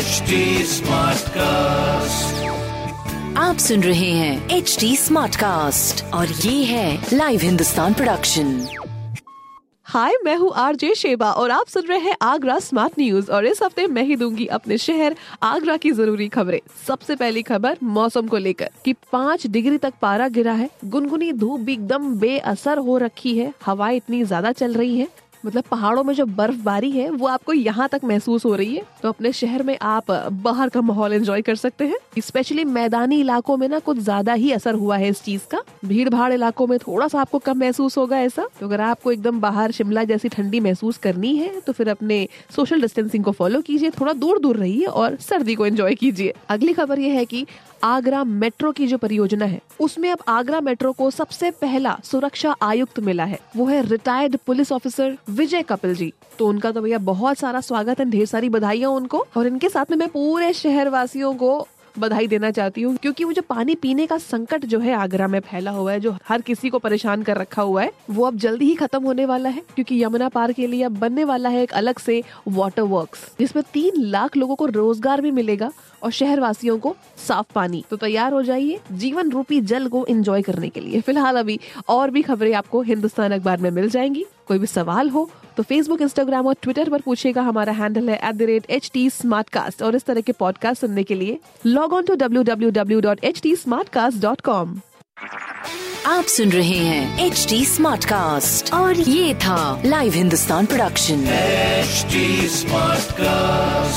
HD Smartcast. आप सुन रहे हैं एच डी स्मार्ट कास्ट और ये है लाइव हिंदुस्तान प्रोडक्शन हाय मैं हूँ आरजे शेबा और आप सुन रहे हैं आगरा स्मार्ट न्यूज़ और इस हफ़्ते मैं ही दूँगी अपने शहर आगरा की ज़रूरी खबरें। सबसे पहली खबर मौसम को लेकर कि पाँच डिग्री तक पारा गिरा है गुनगुनी धूप भी एकदम बेअसर हो रखी है हवाएँ इतनी ज़्यादा चल रही है। मतलब पहाड़ों में जो बर्फबारी है, वो आपको यहाँ तक महसूस हो रही है। तो अपने शहर में आप बाहर का माहौल एंजॉय कर सकते हैं। स्पेशली मैदानी इलाकों में ना कुछ ज़्यादा ही असर हुआ है इस चीज़ का। भीड़ भाड़ इलाकों में थोड़ा सा आपको कम महसूस होगा ऐसा। तो अगर आपको एकदम बाहर शिमला जैसी ठंडी महसूस करनी है तो फिर अपने सोशल डिस्टेंसिंग को फॉलो कीजिए। थोड़ा दूर दूर रहिए और सर्दी को एंजॉय कीजिए। अगली खबर ये है की आगरा मेट्रो की जो परियोजना है, उसमें अब आगरा मेट्रो को सबसे पहला सुरक्षा आयुक्त मिला है। वो है retired police officer Vijay Kapil ji. तो उनका तो भैया बहुत सारा स्वागत है, ढेर सारी बधाइयाँ उनको। और इनके साथ में मैं पूरे शहर वासियों को बधाई देना चाहती हूँ, क्योंकि वो जो पानी पीने का संकट जो है आगरा में फैला हुआ है, जो हर किसी को परेशान कर रखा हुआ है, वो अब जल्दी ही खत्म होने वाला है, क्योंकि यमुना पार के लिए अब बनने वाला है एक अलग से वाटर वर्क्स जिसमें तीन लाख लोगों को रोज़गार भी मिलेगा और शहर वासियों को साफ़ पानी। तो तैयार हो जाइए जीवन रूपी जल को एंजॉय करने के लिए। फ़िलहाल अभी और भी खबरें आपको हिंदुस्तान अखबार में मिल जाएँगी। कोई भी सवाल हो तो फेसबुक इंस्टाग्राम और ट्विटर पर पूछेगा हमारा हैंडल है at the rate H T smart cast और इस तरह के पॉडकास्ट सुनने के लिए log on to W W W dot H T smart cast dot com आप सुन रहे हैं एच टी स्मार्ट कास्ट और ये था live Hindustan production smart Smartcast.